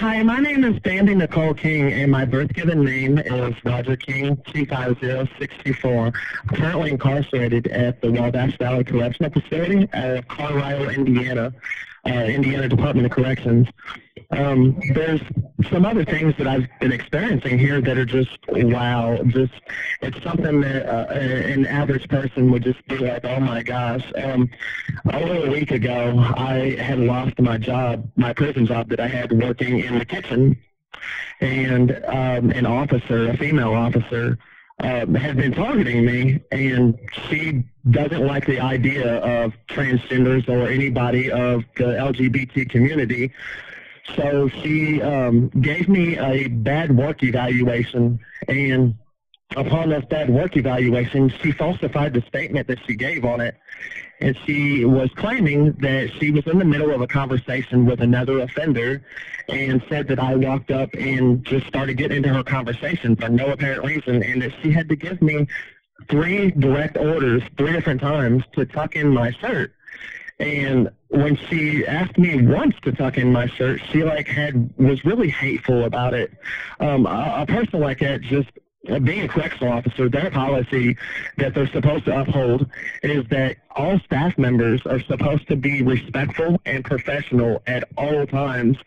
Hi, my name is Bambi Nicole King, and my birth given name is Roger King, 25064. I'm currently incarcerated at the Wabash Valley Correctional Facility at Carlisle, Indiana, uh, Indiana Department of Corrections. Um, there's some other things that I've been experiencing here that are just wow. Just it's something that uh, an average person would just be like, oh my gosh. Um, over a week ago, I had lost my job, my prison job that I had working in the kitchen, and um, an officer, a female officer, uh, had been targeting me, and she doesn't like the idea of transgenders or anybody of the LGBT community. So she um, gave me a bad work evaluation, and upon this bad work evaluation, she falsified the statement that she gave on it. And she was claiming that she was in the middle of a conversation with another offender and said that I walked up and just started getting into her conversation for no apparent reason and that she had to give me three direct orders three different times to tuck in my shirt. And when she asked me once to tuck in my shirt, she like had was really hateful about it. Um, a, a person like that just being a correctional officer, their policy that they're supposed to uphold is that all staff members are supposed to be respectful and professional at all times.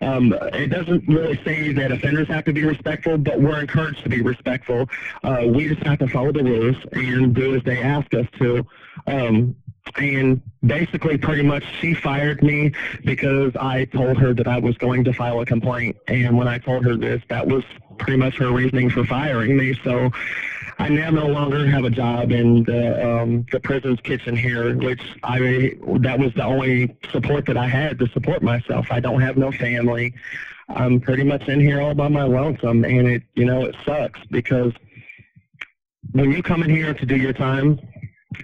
Um, it doesn't really say that offenders have to be respectful, but we're encouraged to be respectful. Uh, we just have to follow the rules and do as they ask us to. Um, and basically pretty much she fired me because I told her that I was going to file a complaint. And when I told her this, that was pretty much her reasoning for firing me. So I now no longer have a job in the um, the prison's kitchen here, which I that was the only support that I had to support myself. I don't have no family. I'm pretty much in here all by my lonesome, and it you know it sucks because when you come in here to do your time,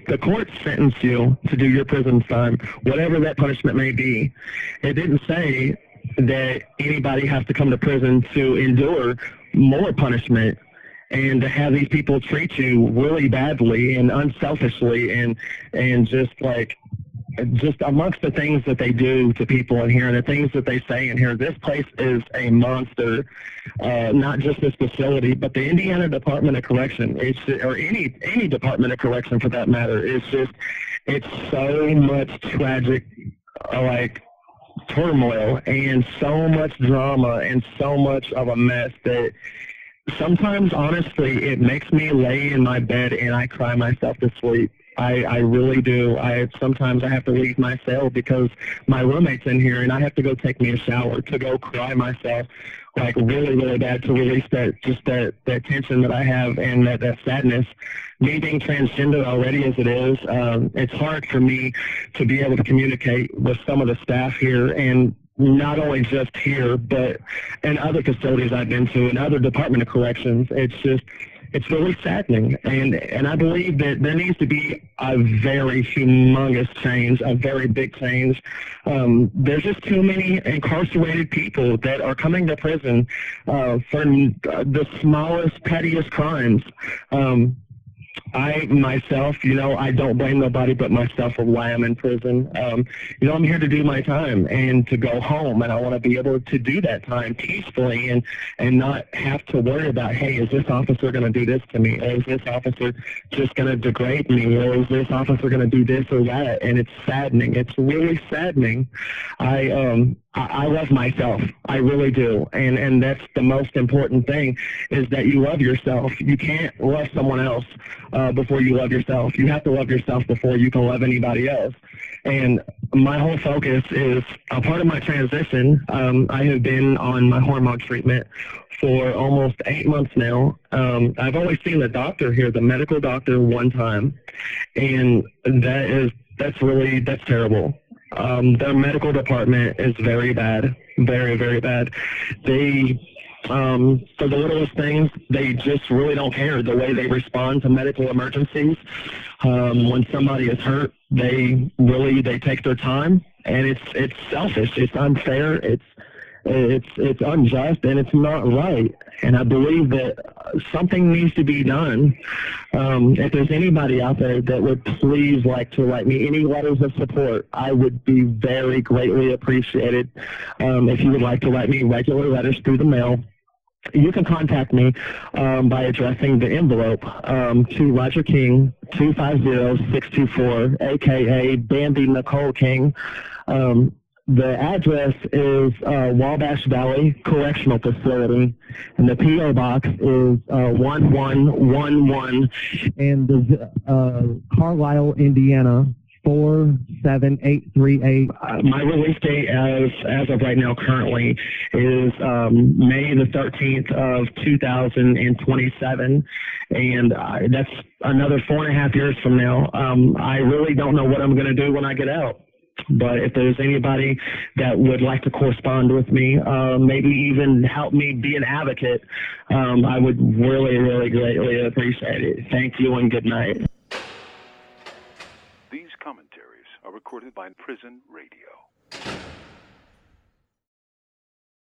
the court sentenced you to do your prison time, whatever that punishment may be. It didn't say that anybody has to come to prison to endure more punishment and to have these people treat you really badly and unselfishly and and just like just amongst the things that they do to people in here and the things that they say in here, this place is a monster. Uh, not just this facility, but the Indiana Department of Correction, it's or any any Department of Correction for that matter. It's just it's so much tragic, like turmoil and so much drama and so much of a mess that sometimes honestly it makes me lay in my bed and I cry myself to sleep I, I really do. I sometimes I have to leave my cell because my roommate's in here and I have to go take me a shower to go cry myself like really, really bad to release that just that, that tension that I have and that, that sadness. Me being transgender already as it is, um, it's hard for me to be able to communicate with some of the staff here and not only just here, but in other facilities I've been to, in other Department of Corrections. It's just it's really saddening. And and I believe that there needs to be a very humongous change, a very big change. Um, there's just too many incarcerated people that are coming to prison uh, for the smallest, pettiest crimes. Um, I myself, you know, I don't blame nobody but myself for why I'm in prison. Um, you know, I'm here to do my time and to go home, and I want to be able to do that time peacefully and and not have to worry about, hey, is this officer going to do this to me? Or is this officer just going to degrade me? Or is this officer going to do this or that? And it's saddening. It's really saddening. I um I, love myself. I really do. And and that's the most important thing is that you love yourself. You can't love someone else uh, before you love yourself. You have to love yourself before you can love anybody else. And my whole focus is a part of my transition. Um, I have been on my hormone treatment for almost eight months now. Um, I've only seen the doctor here, the medical doctor, one time, and that is that's really that's terrible. Um, their medical department is very bad, very, very bad. They, um, for the littlest things, they just really don't care the way they respond to medical emergencies. Um, when somebody is hurt, they really they take their time, and it's it's selfish, it's unfair, it's It's it's unjust and it's not right. And I believe that something needs to be done. Um, if there's anybody out there that would please like to write me any letters of support, I would be very greatly appreciated. Um, if you would like to write me regular letters through the mail, you can contact me um, by addressing the envelope um, to Roger King, 250-624, aka Bambi Nicole King. Um, the address is uh, Wabash Valley Correctional Facility, and the PO box is uh, 1111 in the, uh, Carlisle, Indiana four seven eight three eight. Uh, my release date, as as of right now, currently is um, May the thirteenth of two thousand and twenty-seven, and uh, that's another four and a half years from now. Um, I really don't know what I'm going to do when I get out. But if there's anybody that would like to correspond with me, uh, maybe even help me be an advocate, um, I would really, really greatly appreciate it. Thank you and good night recorded by Prison Radio.